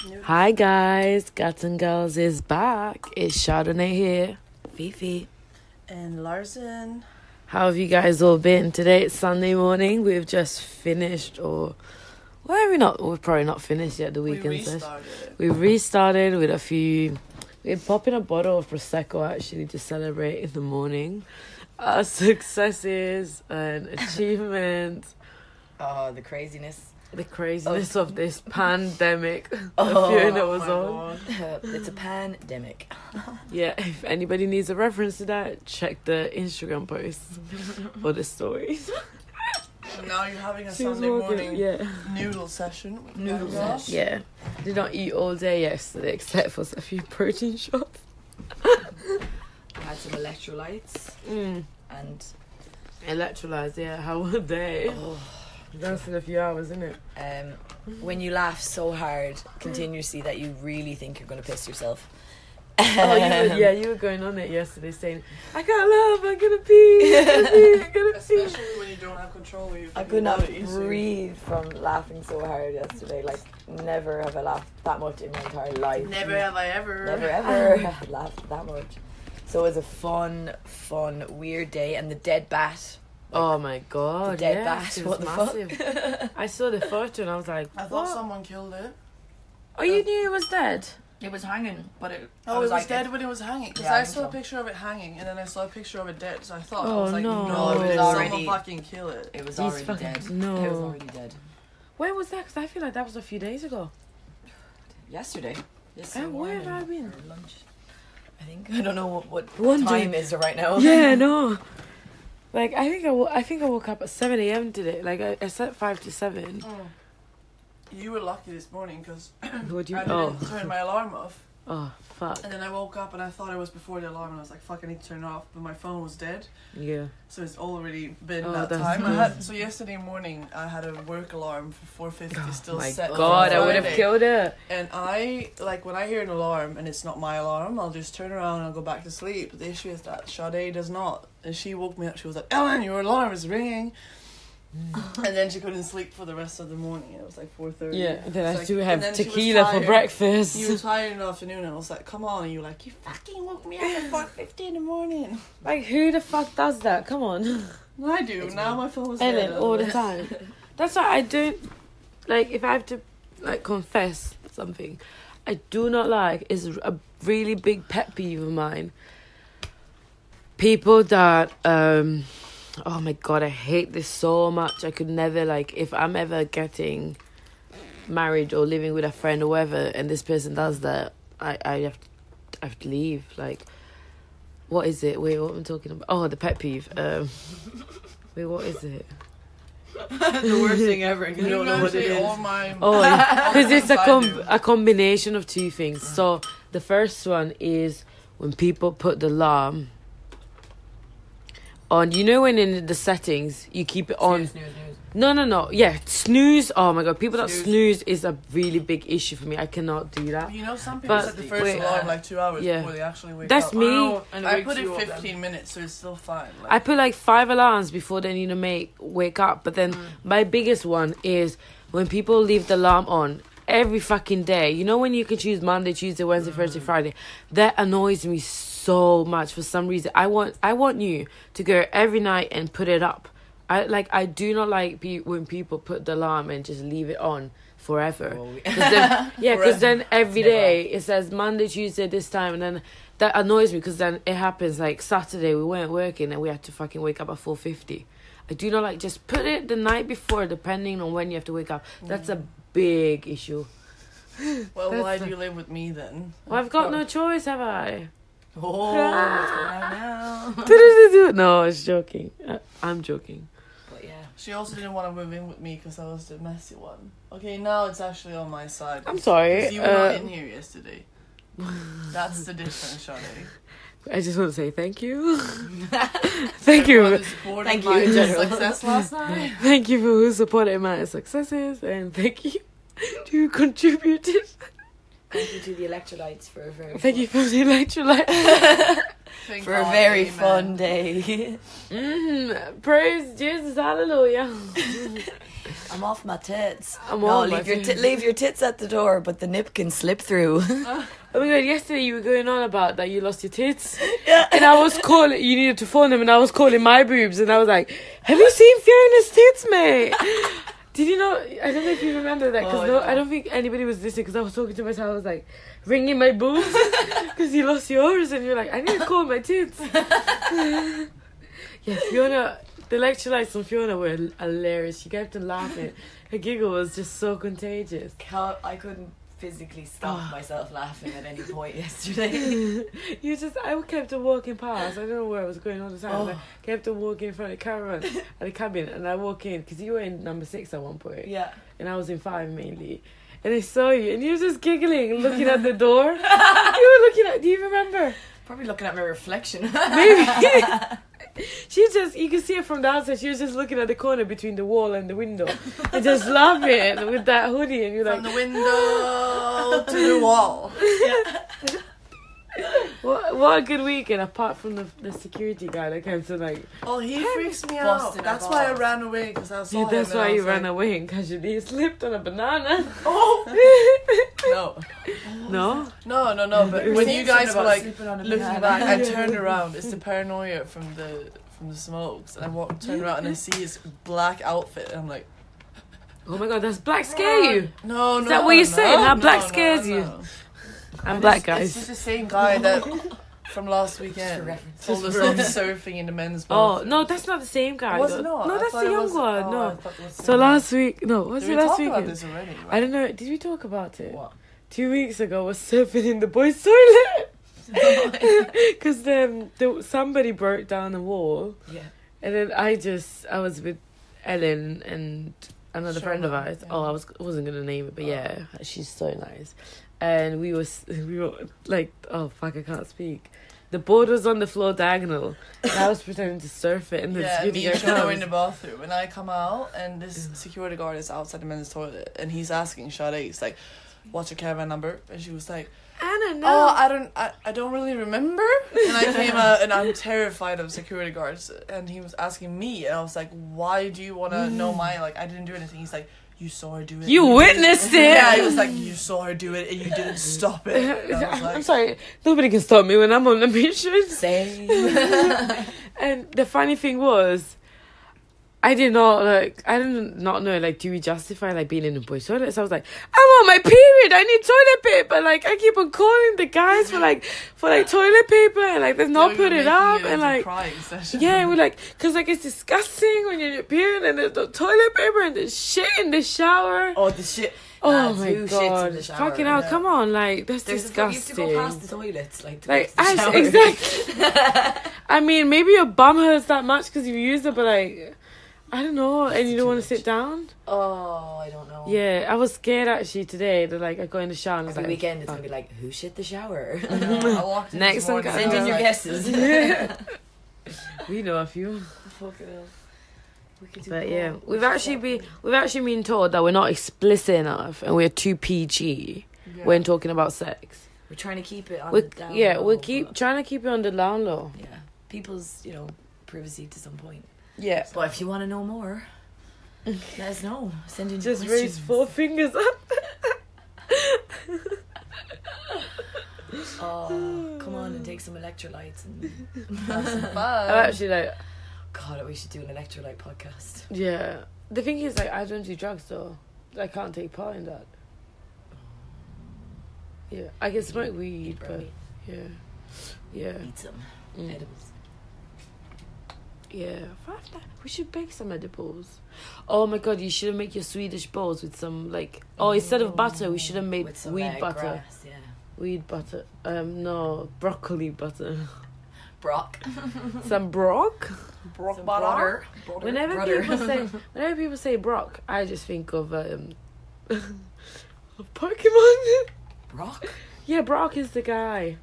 Hi guys, Guts and Girls is back. It's Chardonnay here. Fifi. And Larson. How have you guys all been? Today it's Sunday morning. We've just finished or well we not We're probably not finished yet the We weekend session. restarted it. We restarted with a few we're popping a bottle of Prosecco actually to celebrate in the morning. Our successes and achievements. Oh, the craziness. The craziness of this pandemic Oh, Fiona Oh was on. God. it's a pandemic. Yeah, if anybody needs a reference to that, check the Instagram posts or the stories. Now you're having a She Sunday walking- morning Yeah. noodle session. with Noodle Gaga. session. Yeah. Did not eat all day yesterday except for a few protein shots. I had some electrolytes Mm. and Electrolytes, yeah. How were they? oh, That's in a few hours, isn't it? um, when you laugh so hard continuously that you really think you're gonna piss yourself. Oh, you were, yeah, you were going on it yesterday saying, I can't laugh, I'm gonna pee, I'm gonna pee, I'm gonna pee. Especially when you don't have control of I could not body, so- breathe from laughing so hard yesterday. Like never have I laughed that much in my entire life. Never have I ever. Never ever laughed that much. So it was a fun, fun, weird day, and the dead bat. Oh my god, the dead yes, bat. it What was the massive. fuck? I saw the photo and I was like, I thought what? someone killed it. Oh, you knew it was dead? It was hanging, but it. Oh, I it was like, dead when it was hanging. Because Yeah, I I think saw a so. picture of it hanging, and then I saw a picture of it dead. So I thought, Oh, I was like, no. no, No, it did was someone already- fucking kill it? It was He's already fucking- dead. no. It was already dead. When was that? Because I feel like that was a few days ago. Yesterday. Yesterday And where have I been? For lunch. I think I don't know what, what Wondering. time is right now. Yeah, no. Like I think I, wo- I think I woke up at seven a.m. today. Like I, I slept five to seven. Oh. You were lucky this morning because you? I Oh, didn't turn my alarm off. Oh, oh, fuck. And then I woke up and I thought it was before the alarm, and I was like, "Fuck, I need to turn it off." But my phone was dead, Yeah. so it's already been Oh, that that's time. I had so yesterday morning I had a work alarm for four fifty Oh still my set. for god, I would have killed it. And I like when I hear an alarm and it's not my alarm, I'll just turn around and I'll go back to sleep. But the issue is that Sade does not, and she woke me up. She was like, "Ellen, your alarm is ringing," mm. and then she couldn't sleep for the rest of the morning. It was like four thirty. Yeah. Then I had like- have and then she was tequila for breakfast. You were tired in the afternoon, and I was like, "Come on!" And you were like, "You fucking woke me up at four fifty in the morning." Like who the fuck does that? Come on. I do It's now. me. My phone was Ellen all the time. That's why I don't like if I have to like confess something. I do not like is a really big pet peeve of mine. People that um oh my god, I hate this so much. I could never like if I'm ever getting married or living with a friend or whatever and this person does that, I, I have to I have to leave. Like what is it? Wait, what am I talking about? Oh, the pet peeve. Um Wait, what is it? the worst thing ever. and You You don't know what it say all my Oh, because it's a I com- a combination of two things. So the first one is when people put the alarm on. You know when in the settings you keep it on. Snooze, snooze, snooze. No, no, no. Yeah, snooze. Oh my god, people that Snooze. snooze is a really big issue for me. I cannot do that. You know, some people But- set the first wait, alarm uh, like two hours yeah. before they actually wake That's up. me. Oh, and I put it you up 15 minutes, so it's still fine. Like, I put like five alarms before they need to make wake up. But then my biggest one is when people leave the alarm on every fucking day. You know when you can choose Monday, Tuesday, Wednesday, Thursday, Friday. That annoys me so much for some reason. I want I want you to go every night and put it up. I like I do not like pe- when people put the alarm and just leave it on forever. We- 'Cause then, yeah, because then every day it says Monday, Tuesday, this time, and then that annoys me because then it happens like Saturday we weren't working and we had to fucking wake up at four fifty. I do not like just put it the night before, depending on when you have to wake up. That's a mm. big issue. well, that's why do you live with me then? Well, I've got no choice, have I? Oh, what's going on now? no, I was joking. Uh, I'm joking. But yeah. She also didn't want to move in with me because I was the messy one. Okay, now it's actually on my side. I'm sorry. you were not uh, in here yesterday. That's the difference, Sade. I just want to say thank you. thank you. Thank you my in general. success last night. Thank you for supporting my successes and thank you to who contributed. Thank you to the electrolytes for a very Thank fun, you for the electrolyte. Thank for a very amen. fun day. mm, praise Jesus, hallelujah. I'm off my tits. I'm no, on my leave your tits. leave your tits at the door, but the nip can slip through. Oh my god, yesterday you were going on about that you lost your tits. yeah. And I was calling, you needed to phone them, and I was calling my boobs, and I was like, Have you seen Fiona's tits, mate? Did you know? I don't know if you remember that, because Oh, no, no. I don't think anybody was listening, because I was talking to myself, I was like, ringing my boobs, because you lost yours, and you're like, I need to call my tits. yeah, Fiona, the electrolytes on Fiona were hilarious. She kept on laughing. Her giggle was just so contagious. I couldn't physically stop Oh. Ah. myself laughing at any point yesterday. you just, I kept on walking past. I don't know where I was going all the time. Oh. I kept on walking in front of the caravan at the cabin, and I walk in because you were in number six at one point, yeah. and I was in five mainly. And I saw you, and you were just giggling, looking at the door. you were looking at. Do you remember? Probably looking at my reflection. Maybe. she just, you can see it from the outside. She was just looking at the corner between the wall and the window, and just laughing with that hoodie, and you're From like, the window to the wall. what, what a good weekend. Apart from the, the security guy that came to like. Oh, he freaks me out. That's why I ran away because I saw Yeah, that's why you ran like, away and casually you slipped on a banana. Oh no, no? no, no, no. But when you guys were like looking back, I turned around. It's the paranoia from the from the smokes, and I walk, turn around and I see his black outfit, and I'm like, Oh my god, does black scare you? no, no. Is that what you're no, saying? How black no, scares no. you? I'm black, It's guys. just the same guy that from last weekend told us Just off surfing in the men's Oh, bathroom. no, that's not the same guy. was though. not? No, I that's thought the it young was- one. oh, I no. thought it was the So young last week, no, was Did it we last talk weekend? about this already? I don't know. Did we talk about it? What? Two weeks ago, I was surfing in the boys' toilet because um, the, somebody broke down the wall, yeah. and then I just I was with Ellen and another friend of Sherman, ours. yeah. Oh, I was I wasn't gonna name it, but Oh. yeah, she's so nice. And we was we were like, oh fuck, I can't speak. The board was on the floor diagonal, and I was pretending to surf it, and the Yeah, me and guard were in the bathroom, and I come out, and this security guard is outside the men's toilet, and he's asking Sade, he's like, "What's your caravan number?" And she was like, I don't know. "Oh, I don't, I, I don't really remember." And I came out, and I'm terrified of security guards, and he was asking me, and I was like, "Why do you want to know mm. my like? I didn't do anything." He's like. You saw her do it. You witnessed it. Yeah, it was like, you saw her do it and you didn't stop it. Was I'm sorry, nobody can stop me when I'm on a mission. Same. And the funny thing was, I did not like. I didn't know like. Do we justify like being in a boys' toilet? So I was like, I'm on my period. I need toilet paper. Like I keep on calling the guys for like for like toilet paper and like they've not "No, put it up into and like. Yeah, we're like, cause like it's disgusting when you're in your period and there's no toilet paper and there's shit in the shower. oh, the shit. Oh Lads, my who shits in god! shower? Fucking hell! Come on, like that's There's a, you disgusting. have to go past the toilets, like to Like to the as, exactly. I mean, maybe your bum hurts that much because you used it, but like, I don't know, and you don't want to sit down. Oh, I don't know. Yeah, I was scared actually today that like I go in the shower and Every like, weekend it's fuck. gonna be like, who shit the shower? I walked in Next this one, morning guys. Send in your like, guesses. we know a few. Fucking hell. We But yeah, We we've should actually been we've actually been told that we're not explicit enough and we're too PG yeah. when talking about sex. We're trying to keep it on We the down yeah, we low, keep trying to keep it on the down low. yeah people's you know privacy to some point. Yeah, But if you want to know more, let us know. Send in just raise four fingers up. Oh, come on and take some electrolytes and Have some fun. I'm actually like, God, we should do an electrolyte podcast. yeah. The thing is, like, I don't do drugs though. I can't take part in that. Yeah, I can smoke weed, Eat but brownie. yeah, yeah, Eat some mm, edibles. Yeah. Fuck that. We should bake some edibles. Oh my god, you should make your Swedish balls with some like. Oh, instead of butter, we should have made With some, weed butter. grass, yeah. Weed butter. Um, no, broccoli butter. Brock. some brock. Brock Some butter. brother. Brother. Whenever brother. people say, whenever people say Brock, I just think of um, of Pokemon. Brock? yeah, Brock is the guy,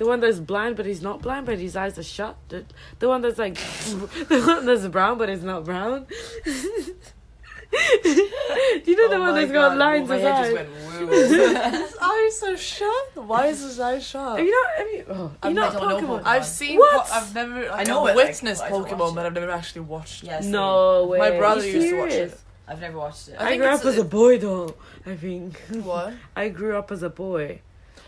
the one that's blind but he's not blind, but his eyes are shut. The, the one that's like, the one that's brown but it's not brown. Do you know the oh one my that's got God, lines My as head eyes? just went. His eyes are shut. Why is his eyes shut? Have you not? Have you? Oh, I you not don't know Pokemon? Pokemon. I've seen. What? Po- I've never. Like, I know I've it, like, witnessed but Pokemon, but. I've never actually watched. Yes. No way. My brother You used to watch it. I've never watched it. I I, think grew it's- up as a boy though. I think What? I grew up as a boy.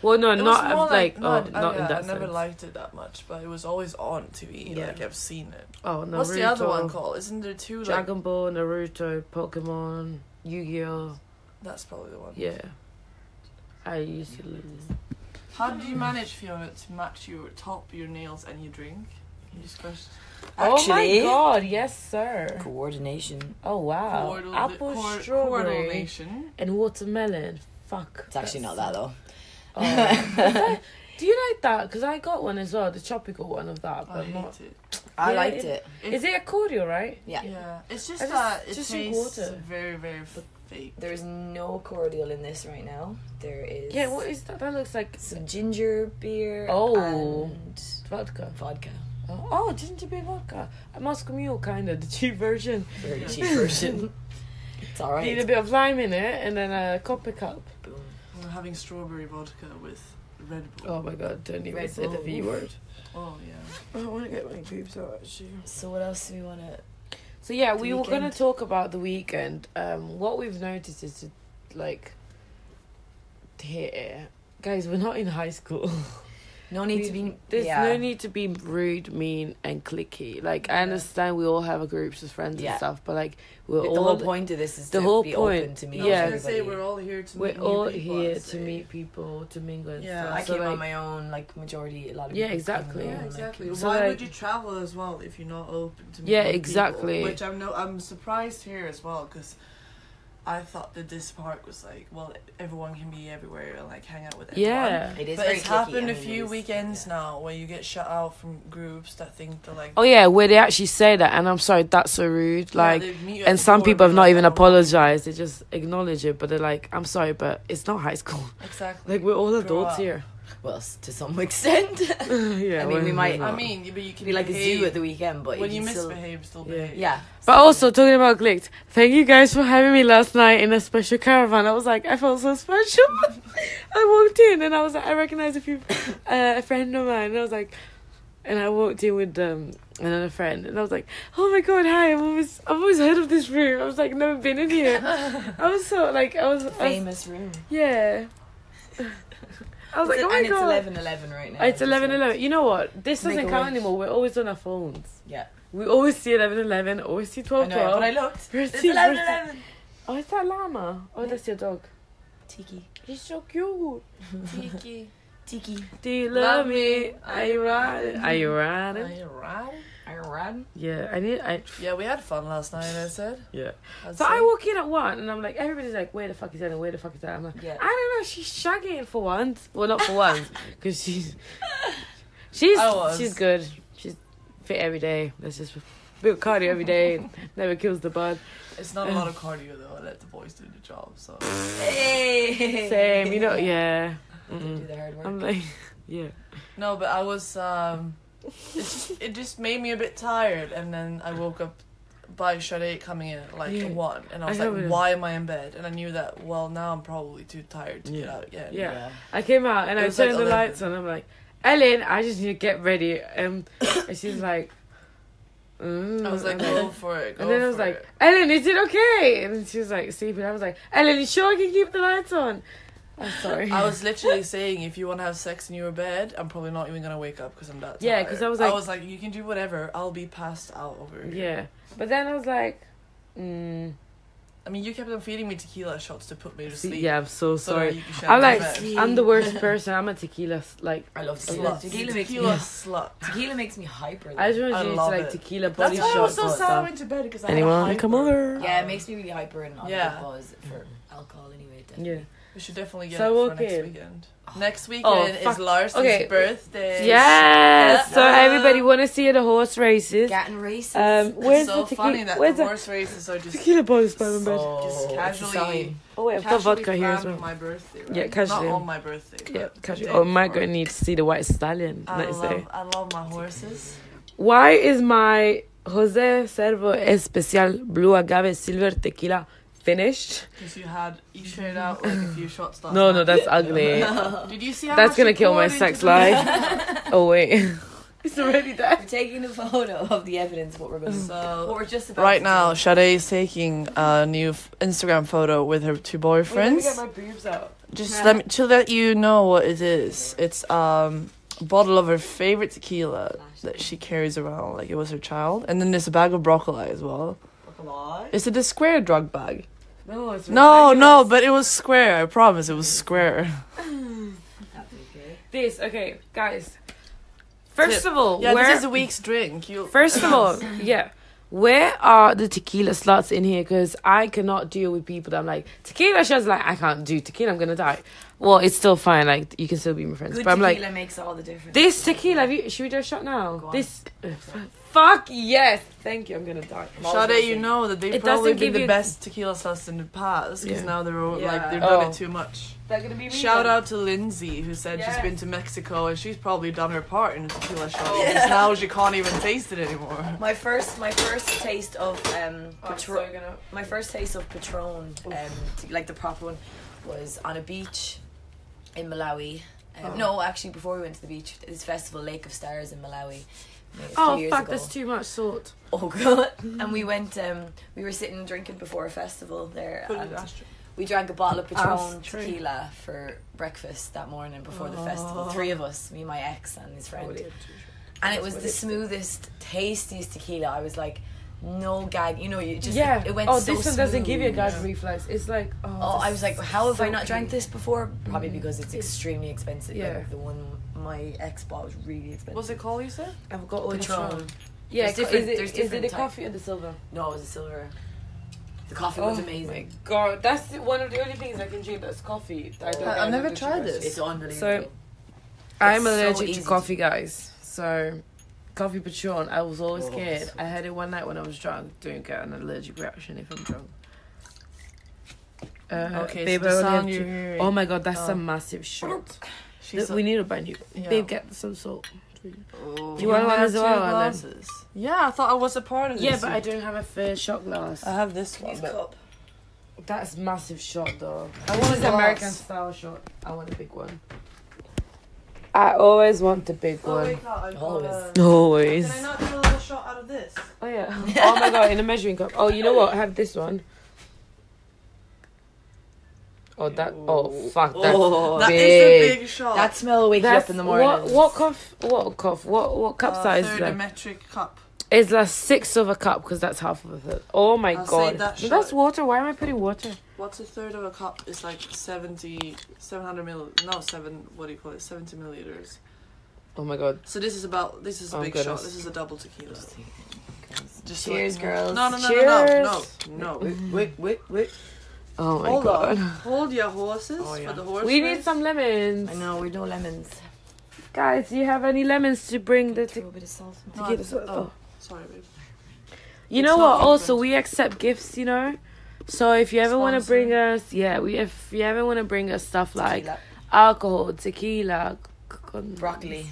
Well, no, It not more of, like, no, oh, I- not yeah, in uh, that I never sense. liked it that much, but it was always on TV. Yeah. Like I've seen it. oh, Naruto, What's the other one called? Isn't there two? Like, Dragon Ball, Naruto, Pokemon, Yu-Gi-Oh. That's probably the one. Yeah, I used to. Lose. How do you manage, Fiona, to match your top, your nails, and your drink? You just question. Actually- oh my god, yes, sir. Coordination. Oh wow, Coordination- apple, coor- strawberry, coordination. and watermelon. Fuck. It's actually not that though. Oh. Do you like that? Because I got one as well, the tropical one of that, I but hate not. it. I Yeah, liked it- it. Is it a cordial, right? Yeah. Yeah, it's just I just- that it just tastes water. very, very f- fake. There is no cordial in this right now. There is Yeah. What is that? That looks like some ginger beer Oh. and vodka. vodka. Oh, oh ginger beer vodka. A Moscow Mule, kind of the cheap version. Very cheap version. it's alright. Need a bit of lime in it, and then a copper cup. Boom. We're having strawberry vodka with Red Bull. Oh my god! Don't even Red say the V word. Oh, yeah. I want to get my boobs out actually. So what else do we want to? So yeah, The we were gonna talk about the weekend. Um, what we've noticed is to, like here, guys, we're not in high school. No need We- to be. There's yeah. no need to be rude, mean, and clicky. Like I Yeah. understand we all have groups of friends Yeah. and stuff, but like we're the all whole point of this is the to whole be point- open to meet No, Yeah. I was gonna say we're all here to we're meet all people, here I'd to meet people, to mingle. And Yeah, stuff. I So, came on my own, like majority, a lot of Yeah, people came exactly. Yeah, like- exactly. So, Why like- would you travel as well if you're not open to Yeah, exactly. People? Which I'm no, I'm surprised here as well because I thought that this park was like, well, everyone can be everywhere and like hang out with everyone. Yeah. It is But very it's cliquey, happened I a mean, few weekends yeah. now where you get shut out from groups that think they're like. Oh yeah, where they actually say that, and I'm sorry, that's so rude. Like, they meet you at and some people have not even "Oh, apologized. They just acknowledge it, but they're like, "I'm sorry, but it's not high school. Exactly. Like we're all Grow adults up. here." Well, to some extent. yeah, I mean, we're- might- we're I mean, but you can be like a zoo at the weekend, but when you can still- misbehave, still Yeah. behave. Yeah. But also talking about clicked, thank you guys for having me last night in a special caravan. I was like, I felt so special. I walked in and I was like, I recognized a few, uh, a friend of mine. And I was like, and I walked in with um another friend, and I was like, oh my god, hi! I've always I've always heard of this room. I was like, never been in here. I was so like I was, I was Famous room. yeah. I was like, oh my and god. it's eleven eleven right now. It's just 11 11. You know what? This Make doesn't a count wish. anymore. We're always on our phones. Yeah. We always see 11 11, always see 12 I know, 12. but I looked. It's eleven eleven. Oh, is that llama? Oh, Yeah. that's your dog. Tiki. He's so cute. Tiki. Tiki. Do you Love love me. me? Are you riding? Are you riding? Are you riding? You right? Iran. Yeah, I need. I Yeah, we had fun last night. I said. yeah. I'd So say. I walk in at one, and I'm like, everybody's like, where the fuck is Ellen? Where the fuck is Ellen? I'm like, Yeah. I don't know. She's shagging for once. Well, not for once, because she's she's I was. she's good. She's fit every day. That's just build cardio every day. Never kills the bud. It's not a lot of cardio though. I let the boys do the job. So Hey. Same, you know. Yeah. Do Mm-mm. the hard work. I'm like, yeah. no, but I was. um it's just, It just made me a bit tired, and then I woke up by Sade coming in at like Yeah. one, and I was I like, "Why am I in bed?" And I knew that. Well, now I'm probably too tired to get out again. Yeah. I came out and It I was like turned the 11. lights on. I'm like, Ellen, I just need to get ready. Um, and she's like, mm. I was like, and "Go for it." Go And then I was like, it. Ellen, is it okay? And she was like, sleeping. I was like, Ellen, you sure I can keep the lights on? I'm sorry. I was literally saying, if you want to have sex in your bed, I'm probably not even gonna wake up because I'm that. Tired. Yeah, because I was like, I like- was like, you can do whatever. I'll be passed out over here. yeah. But then I was like, mm, I mean, you kept on feeding me tequila shots to put me to sleep. yeah, I'm so so sorry. you I'm like, I'm the worst person. I'm a tequila, like, I love Slut. tequila. Slut. Tequila makes me. Tequila slut. Tequila makes me hyper. though. I just want you to love like it. tequila body That's why I was so and sad I went to bed because I Anyone had a come hyper. over? yeah, it makes me really hyper and on Yeah. the for alcohol anyway. Definitely. Yeah. We should definitely get So it for walk next weekend. Next Oh, weekend fuck. is Larson's Okay. birthday. Yes. So everybody want to see the horse races. Gatton races. Um, It's where's so the tequila? funny that Where's the the horse races are just tequila bottles by my bed? Just it's a casually- Oh wait, I've got vodka here as well. my birthday. Right? Yeah, casually. Not on my birthday. Yeah, but the casual. Oh, am I going to need to see the white stallion I next love, day? I love my horses. Why is my Jose Cuervo Especial Blue Agave Silver Tequila finished? Because you had you shared out like a few shots. Last No, no, that's ugly. Did you see how That's gonna kill my sex life. oh wait, It's already We're there. taking a photo of the evidence. What we're going to what we're just about right to now, do. Sade is taking a new f- Instagram photo with her two boyfriends. Get my boobs out. Just let me to let you know what it is. It's um a bottle of her favorite tequila that she carries around like it was her child, and then there's a bag of broccoli as well. Broccoli? Is it a square drug bag? No, it's No, no, but it was square. I promise it was square. this. Okay, guys. First Tip. of all, Yeah, where this is a week's drink. You First of all, yeah. Where are the tequila slots in here? Because I cannot deal with people that I'm like, tequila shots, like, I can't do tequila, I'm gonna die. Well, it's still fine, like, you can still be my friends. Good but I'm like, tequila makes all the difference. this tequila, have you, should we do a shot now? Go on. This, uh, f- fuck yes, thank you, I'm gonna die. Sade, you know that they've It probably doesn't been give the you- best tequila sauce in the past because Yeah. now they're all, Yeah. like they've done Oh. it too much. That gonna be me Shout then? out to Lindsay who said she's been to Mexico and she's probably done her part in the tequila shot. Oh. because Now she can't even taste it anymore. My first, my first taste of um, Oh, I'm Patron, so gonna- my first taste of Patron, um, t- like the proper one, was on a beach in Malawi. Um, Oh. No, actually, before we went to the beach, this festival, Lake of Stars in Malawi. A few Oh years fuck, ago. that's too much salt. Oh god! and we went. Um, we were sitting drinking before a festival there, Put and we drank a bottle of Patron tequila for breakfast that morning before the Oh. festival. Three of us, me, my ex, and his friend. Holy- and it was the smoothest, tastiest tequila. I was like, no gag. You know, you just yeah. It went oh, so this one doesn't give you a gag Yeah. reflex. It's like, oh, Oh, I was like, how have I not silky. drank this before? Probably Mm. because it's extremely expensive. Yeah. Like the one my ex bought was really expensive. What's it called? You said? I've got all Patron. Yeah, There's different- is it, there's is it the type. coffee or the silver? No, it was a silver. The coffee was Oh amazing. my god, that's the- one of the only things I can drink that's coffee. I don't I've get never allergic tried to this. It's unbelievable. So- I'm It's so allergic easy to to- coffee, guys. So, coffee Patron, I was always Oh, scared. so I had it one night when I was drunk. Don't get an allergic reaction if I'm drunk. Uh, Okay, babe, so I the only sound have you're hearing. Oh my god, that's Oh. a massive shot. She's we need a buy new. Yeah. Babe, get some salt. Oh. You want one as well, glasses. Yeah, I thought I was a part of this. Yeah, but I don't have a fair shot glass. I have this one. But- cup. That's massive shot though. I I want an American style shot. I want a big one. I always want the big Oh, one. wait, got Always. Always. Can I not do a little shot out of this? Oh yeah. oh my god, in a measuring cup. Oh, you know what? I have this one. Oh that. Oh fuck. That's Oh, That is big. a big shot. That smell will wake you up in the morning. what. What cup? What cup? What what cup Uh, size is third that? a metric cup. It's like six of a cup because that's half of a third. Oh my I'll god. that that's water. Why am I putting water? What's a third of a cup? It's like 70, 700 mil. No, seven. What do you call it? Seventy milliliters. Oh my god. So this is about. This is a Oh, big goodness. shot. This is a double tequila. Just Cheers, like, girls. No, no, no, no, no, no, Cheers. no. Wait, wait, wait, wait. Oh my Hold god. on. Hold your horses Oh, yeah. for the horse. We race. need some lemons. I know, we no lemons. Guys, do you have any lemons to bring the Throw a bit of salt. in No, it. tequila? it's- Oh. Sorry, babe. You It's know not what? Also, we accept gifts. You know, so if you ever want to bring us, yeah, we if you ever want to bring us stuff like alcohol, tequila, c- c- broccoli.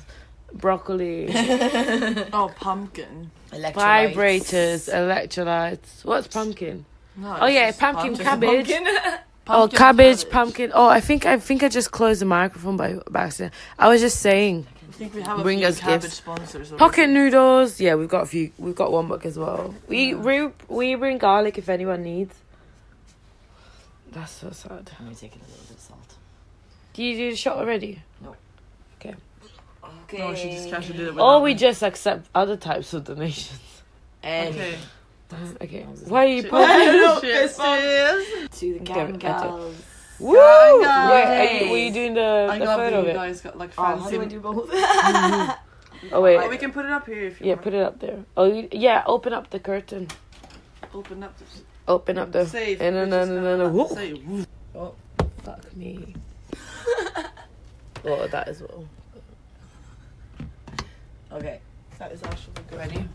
broccoli, Oh, pumpkin. Electrolytes. vibrators, electrolytes. What's pumpkin? No, Oh yeah, pumpkin, pumpkin. cabbage. Pumpkin. oh, Pumpkin cabbage, pumpkin. Oh, I think I think I just closed the microphone by, by accident. I was just saying I think we have a Bring few us cabbage gifts. sponsors. pocket noodles. Yeah, we've got a few. We've got one book as well. We we we bring garlic if anyone needs. That's so sad. I'm gonna take a little bit of salt. Do you do the shot already? Okay. No, she just casually did it. Or we me. just accept other types of donations. And Okay. Okay. Why are you poking? Shit, cheers. to the it, that's Woo! Wait, are you, were you doing the, I the love photo that of you it? guys got like Oh, how fancy. do I do both? Oh wait. Oh, we can put it up here if you Yeah, want. put it up there. Oh you, yeah, open up the curtain. Open up. This. Open up the. Save. And then, and then, gonna and then, whoop. say, whoop. Oh, fuck me. oh, that as well. okay. That is actually good. Ready?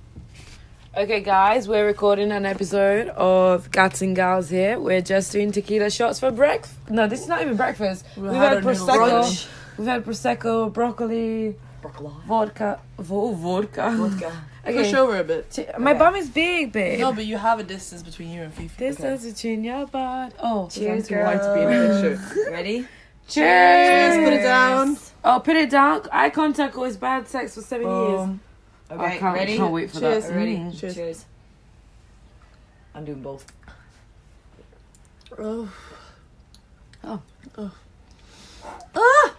Okay, guys, we're recording an episode of Gats and Gals here. We're just doing tequila shots for breakfast. No, this is not even breakfast. We We've had had prosecco. brunch. We've had prosecco, broccoli, Broccoli. vodka, vo- vodka. Vodka. Push Okay, over a bit. t- my Okay. bum is big, babe. No, but you have a distance between you and Fifi. This Okay. is between your butt. Oh, Cheers, white to be in the girls. picture. Ready? Cheers. cheers. Put it down. Oh, put it down. Eye contact was bad sex for seven um, years. Boom. Okay, can't, ready? can't wait for Cheers. that. Ready? Mm. Cheers. Cheers. I'm doing both. Oh. Oh. Oh. Ah!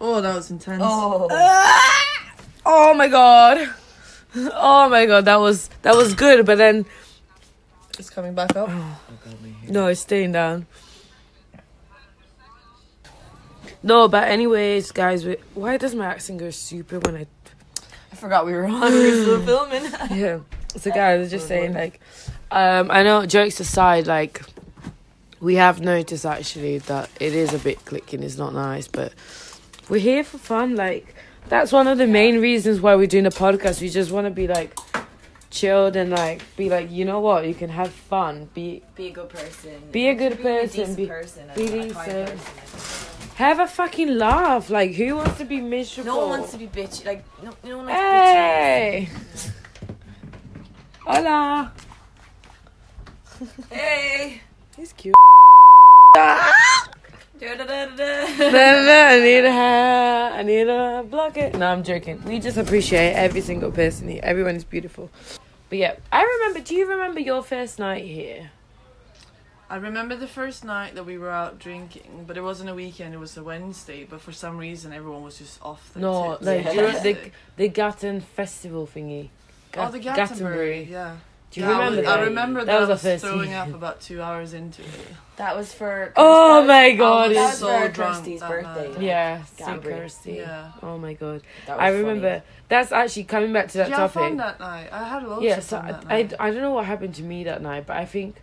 Oh, that was intense. Oh. Oh my god. Oh my god, that was that was good, but then It's coming back up. no, it's staying down. No, but anyways, guys, we, why does my accent go super when I I forgot we were on. We were still filming. yeah. So guys, I was just saying like, um, I know jokes aside, like, we have noticed actually that it is a bit clicking. It's not nice, but we're here for fun. Like, that's one of the main reasons why we're doing a podcast. We just want to be like chilled and like be like, you know what, you can have fun. Be Be a good person. Be a good Be person, be- person. be decent. Have a fucking laugh. Like, who wants to be miserable? No one wants to be bitchy. Like no, no one wants to be Hey. Hola. Hey. He's cute. I need a I need a block it. No, I'm joking. We just appreciate every single person here. Everyone is beautiful. But yeah, I remember. Do you remember your first night here? I remember the first night that we were out drinking, but it wasn't a weekend, it was a Wednesday, but for some reason everyone was just off the No, tits. like Yeah. during the the Gatton festival thingy. Oh, the Gat- Gattenbury, yeah. Do you Yeah, remember was- that? I remember that, That was I was first throwing thing. up about two hours into it. That was for. Oh, oh that my god! I That was was so for drunk Kirsty's birthday. night. Yeah, Gambry. Kirsty. Yeah. Oh my god! That was I funny. remember. That's actually coming back to that Did you have topic. fun that night? I had loads yeah, of so fun I, that I, night. I don't know what happened to me that night, but I think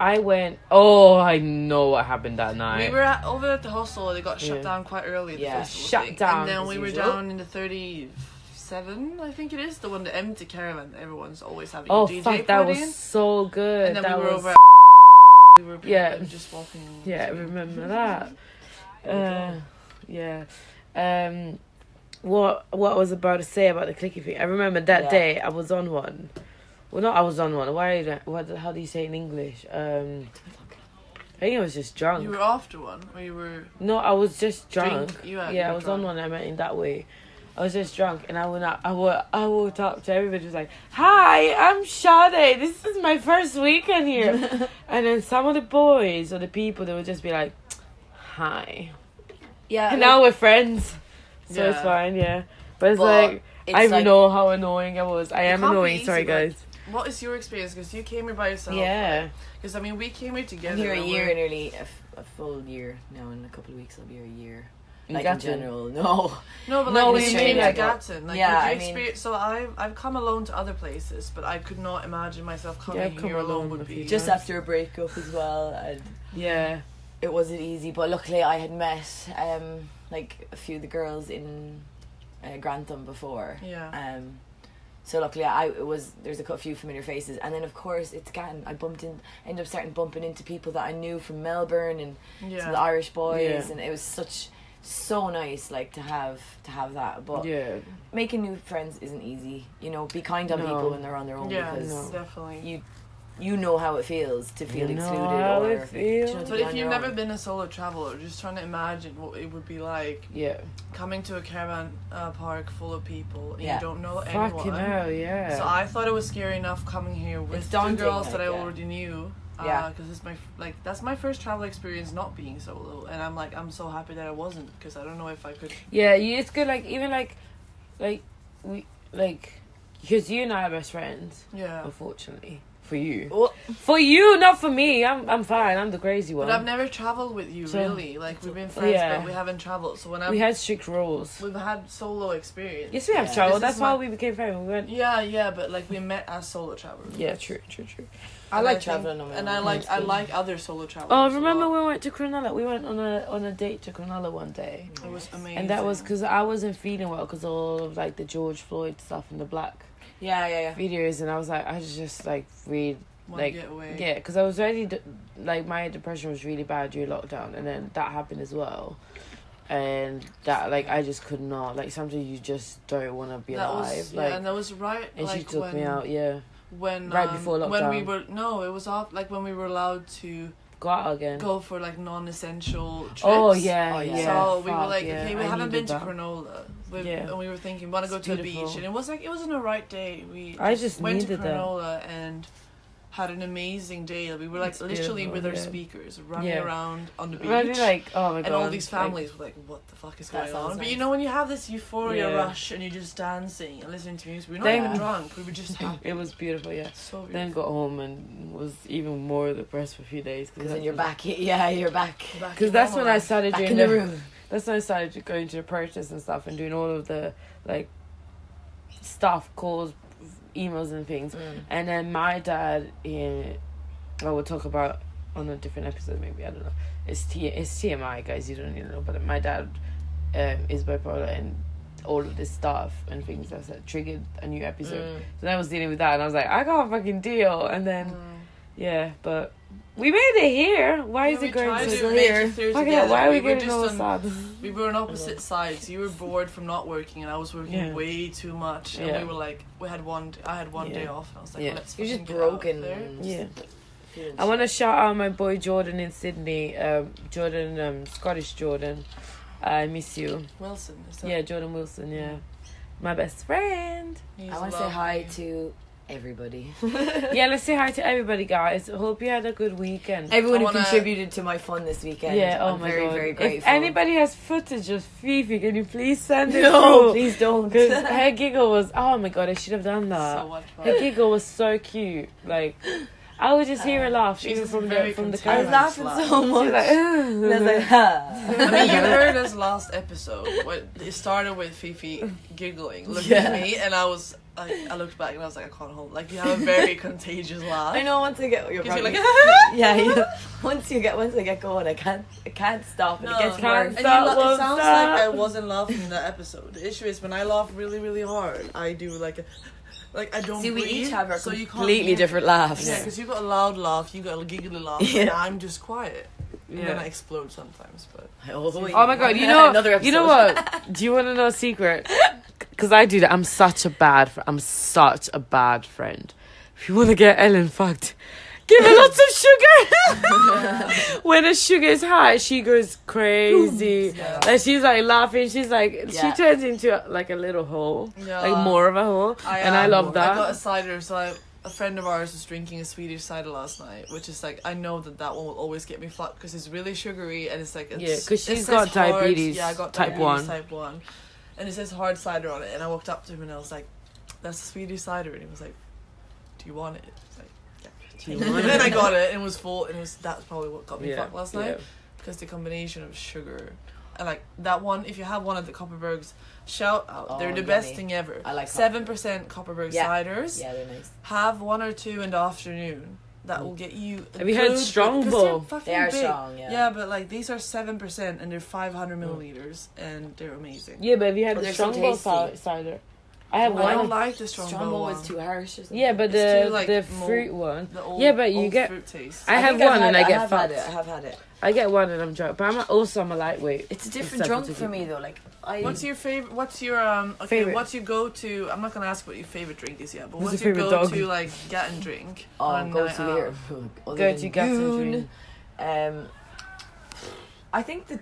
I went. Oh, I know what happened that night. we were at, over at the hostel. They got shut Yeah. down quite early. The Yeah. Shut thing. down, and then we were usual. down in the thirty-seven. I think it is the one, the empty caravan. Everyone's always having oh DJ fuck, that was so good. And then that we were was, over. At we were Yeah. just walking. Yeah, I remember that. Uh, yeah. Um, what what I was about to say about the clicky thing? I remember that Yeah. day I was on one. Well, not I was on one. Why? What? How do you say it in English? Um, I think I was just drunk. You were after one, or you were No, I was just drunk. drink. You yeah, I was drunk. on one. I meant in that way. I was just drunk, and I went up. I wa- I walked up to everybody. Was like, "Hi, I'm Sade. This is my first weekend here." and then some of the boys or the people, they would just be like, "Hi," Yeah. and now we're friends, so it's fine. Yeah, but it's But like it's I like- know how annoying I was. I am annoying. Sorry, guys. What is your experience? Because you came here by yourself. Yeah. Because I mean, we came here together. I'm here a and year, we're- nearly a, f- a full year now. In a couple of weeks, I'll be here a year. In Like in general, no. No, but No, like we we came to like- Gatton. Like, Yeah, yeah, I I mean- experience. So I've I've come alone to other places, but I could not imagine myself coming I've come here alone alone would be Just after a breakup as well, and Yeah. it wasn't easy. But luckily, I had met um like a few of the girls in uh, Grantham before. Yeah. Um, so luckily, I it was there's a few familiar faces, and then of course it's Gatton. I bumped in, ended up starting bumping into people that I knew from Melbourne and some of the Irish boys, Yeah. and it was such so nice like to have to have that. But Yeah. making new friends isn't easy. You know, be kind on No. people when they're on their own Yeah, because No. definitely. you you know how it feels to feel You know excluded how or it feels. you know, But if you've never own. been a solo traveler, just trying to imagine what it would be like Yeah. coming to a caravan uh, park full of people and Yeah. you don't know Fucking anyone. hell, yeah. So I thought it was scary enough coming here with It's the daunting, girls like, that I yeah. already knew. Yeah. because it's my like that's my first travel experience not being solo, and I'm like I'm so happy that I wasn't because I don't know if I could. Yeah, you, it's good. Like even like, like we like, because you and I are best friends. Yeah, Unfortunately for you, Oh, for you, not for me. I'm I'm fine. I'm the crazy one. but I've never traveled with you So- really. Like we've been friends, Yeah. but we haven't traveled. So when I we had strict rules. we've had solo experience. Yes, we have Yeah. traveled. This That's why my- we became friends. We went. Yeah, yeah, but like we met as solo travelers. Yeah, true, true, true. I And like think- traveling on my and own. I like I like other solo travelers. Oh, remember lot. when we went to Cronulla? We went on a on a date to Cronulla one day, it was amazing. and that was because I wasn't feeling well because all of like the George Floyd stuff and the black Yeah, yeah, yeah. videos, and I was like, I was just like read Wanna like, get away. Yeah, because I was already de- like my depression was really bad during lockdown, and then that happened as well, and that like I just could not like sometimes you just don't want to be that alive. was like, yeah, and that was right. and like she took when, me out. Yeah, when Right um, before when we were no it was off like when we were allowed to go out again. go for like non-essential trips. Oh yeah, Oh, yeah. yeah. so we were like, yeah, okay, we I haven't been needed to that. Cronulla. Yeah. And we were thinking, want to go to a beautiful. beach. And it was like, it was an alright day. We I just went to needed that. Cronulla and had an amazing day. We were like It's literally with our yeah. speakers running Yeah. around on the beach. Really like oh my god. and all these like, families were like, what the fuck is going sounds on? But you know, when you have this euphoria Yeah. rush and you're just dancing and listening to music, we're not Then- even drunk. We were just happy. it was beautiful, yeah. So beautiful. Then got home and was even more depressed for a few days Because then you're back. Yeah, you're back. Back Because that's normal when I life. started Back doing in the the- room. That's when I started going to the purchase and stuff and doing all of the like stuff, calls, emails, and things. Mm. And then my dad, uh, I will talk about on a different episode, maybe I don't know. It's T, it's TMI, guys. You don't need to know, but my dad um, is bipolar and all of this stuff and things that's that triggered a new episode. Mm. So then I was dealing with that, and I was like, I can't fucking deal. And then Mm. Yeah, but we made it here. Why Yeah, is it going tried to to still here? it through Fucking hell, together. why are we, were getting just all on- We were on opposite sides. You were bored from not working, and I was working Yeah. way too much. And Yeah. we were like, we had one. I had one day off, and I was like, Yeah. let's. You're just fucking get out broken. there. and Yeah. I want to shout out my boy Jordan in Sydney. Um, Jordan, um, Scottish Jordan. I miss you. Wilson. Is that, Yeah, Jordan Wilson. Yeah, my best friend. he's I want to say hi lovely. to everybody. yeah, let's say hi to everybody, guys. Hope you had a good weekend. Everyone who wanna- contributed to my fun this weekend. yeah, oh I'm my very, god. very if grateful. anybody has footage of Fifi, can you please send it no, through? please don't. Because her giggle was, oh my god, I should have done that. So much fun. her giggle was so cute. Like, I would just hear her laugh, She's even from very the from the contagious. I camera. was laughing Laugh. so much. like, And I was like, ha. I mean, you heard us last episode. When it started with Fifi giggling, looking Yeah. at me, and I was. Like, I looked back and I was like, I can't hold. Like you have a very contagious laugh. I know once I get you're you're probably like, yeah, yeah. Once you get once I get going, I can't I can't stop. No. it gets Can't worse. And Stop, you la- won't it sounds stop. like I wasn't laughing in that episode. The issue is when I laugh really, really hard, I do like a, like I don't See, we breathe. each have our so you can't completely different laughs. Yeah, because you've got a loud laugh, you got a giggly laugh, Yeah. and I'm just quiet. And then I explode sometimes, but Oh, Oh my god! You know, Another you know what? Do you want to know a secret? Because I do that. I'm such a bad. Fr- I'm such a bad friend. If you want to get Ellen fucked, give her lots of sugar. when the sugar is high, she goes crazy. yeah, Like she's like laughing. She's like Yeah. she turns into like a little hole, yeah. like more of a hole, and I um, love that. I got a cider, so I, a friend of ours was drinking a Swedish cider last night, which is like I know that that one will always get me fucked because it's really sugary and it's like it's, Yeah, 'cause it she's got hard- diabetes Yeah, I got type diabetes one. type one, and it says hard cider on it. And I walked up to him and I was like, "That's a Swedish cider," and he was like, "Do you want it?" I was like, Do you "Yeah." want and then? I got it, and it was full, and it was that's probably what got me yeah, fucked last night yeah. because the combination of sugar and like that one. If you have one of the Kopparbergs, shout out! Oh, They're the best thing ever. I like seven percent Kopparberg Yeah. ciders Yeah, they're nice. have one or two in the afternoon that will get you. a Have you heard good- Strongbow? 'cause they're fucking big. strong. Yeah. Yeah, but like these are seven percent and they're five hundred Mm. milliliters and they're amazing. Yeah, but have you had Oh, the they're Strongbow cider? I have one. I don't one. like the Strongbow, Strongbow one. is too harsh. Or something. Yeah, but It's the too, like, the more- fruit one. The old, Yeah, but you old get- fruit taste. I have think I've one had and I it. get have had fucked. it. I have had it. I get one and I'm drunk, but I'm also I'm a lightweight. It's a It's different drunk for me though. Like I. What's your favorite? What's your um? Okay, Favorite. what's your go to? I'm not gonna ask what your favorite drink is yet, but What's what's, your your favorite go dog? to like get and drink? Oh, on a go night to out? here. Other Go than to Gatton Goon. Dream. Um, I think that.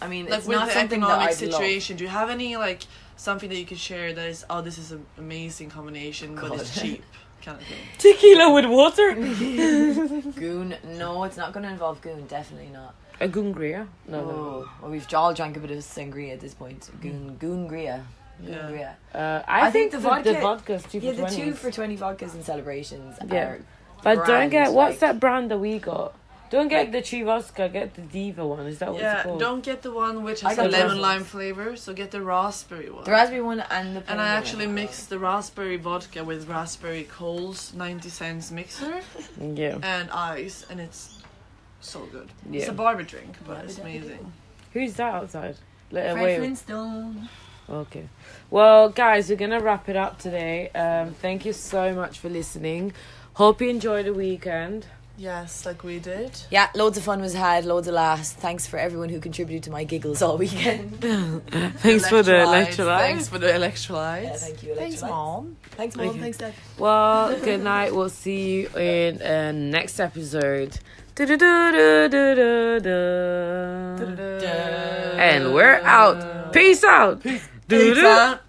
I mean, Like it's with not the something that economic I'd situation, do you have any like something that you could share that is oh this is an amazing combination but it's cheap kind of thing? Tequila with water. Goon. No, it's not going to involve goon. Definitely not. A gungria? No, no. Oh, well, we've all drank a bit of sangria at this point. Goon, goongria. Yeah. Goongria. Uh, I, I think, think the, the the, vodka- vodka's two Yeah, for the twenty. two for twenty vodkas and celebrations Yeah. are. But don't get what's like- that brand that we got? Don't get Like- the Chivosca. Get the Diva one. Is that what it's called? Yeah, don't get the one which I has a lemon raspberries. lime flavor, so get the raspberry one. The raspberry one and the. and plain I one. actually mixed the raspberry vodka with raspberry Coles 90 cents mixer Yeah. and ice, and it's so good. Yeah. It's a barber drink, but Barber it's amazing. Who's that outside? Let Fred away. Flintstone. Okay. Well, guys, we're gonna wrap it up today. Um, thank you so much for listening. Hope you enjoyed the weekend. Yes, like we did. Yeah, loads of fun was had, loads of laughs. Thanks for everyone who contributed to my giggles all weekend. Thanks for the electrolytes. Thanks for the electrolytes. Yeah, thank you, Thanks, mom. Thanks, Mom. Okay. Thanks, Dad. Well, good night. We'll see you in uh, next episode. And we're out. Peace out. Peace out.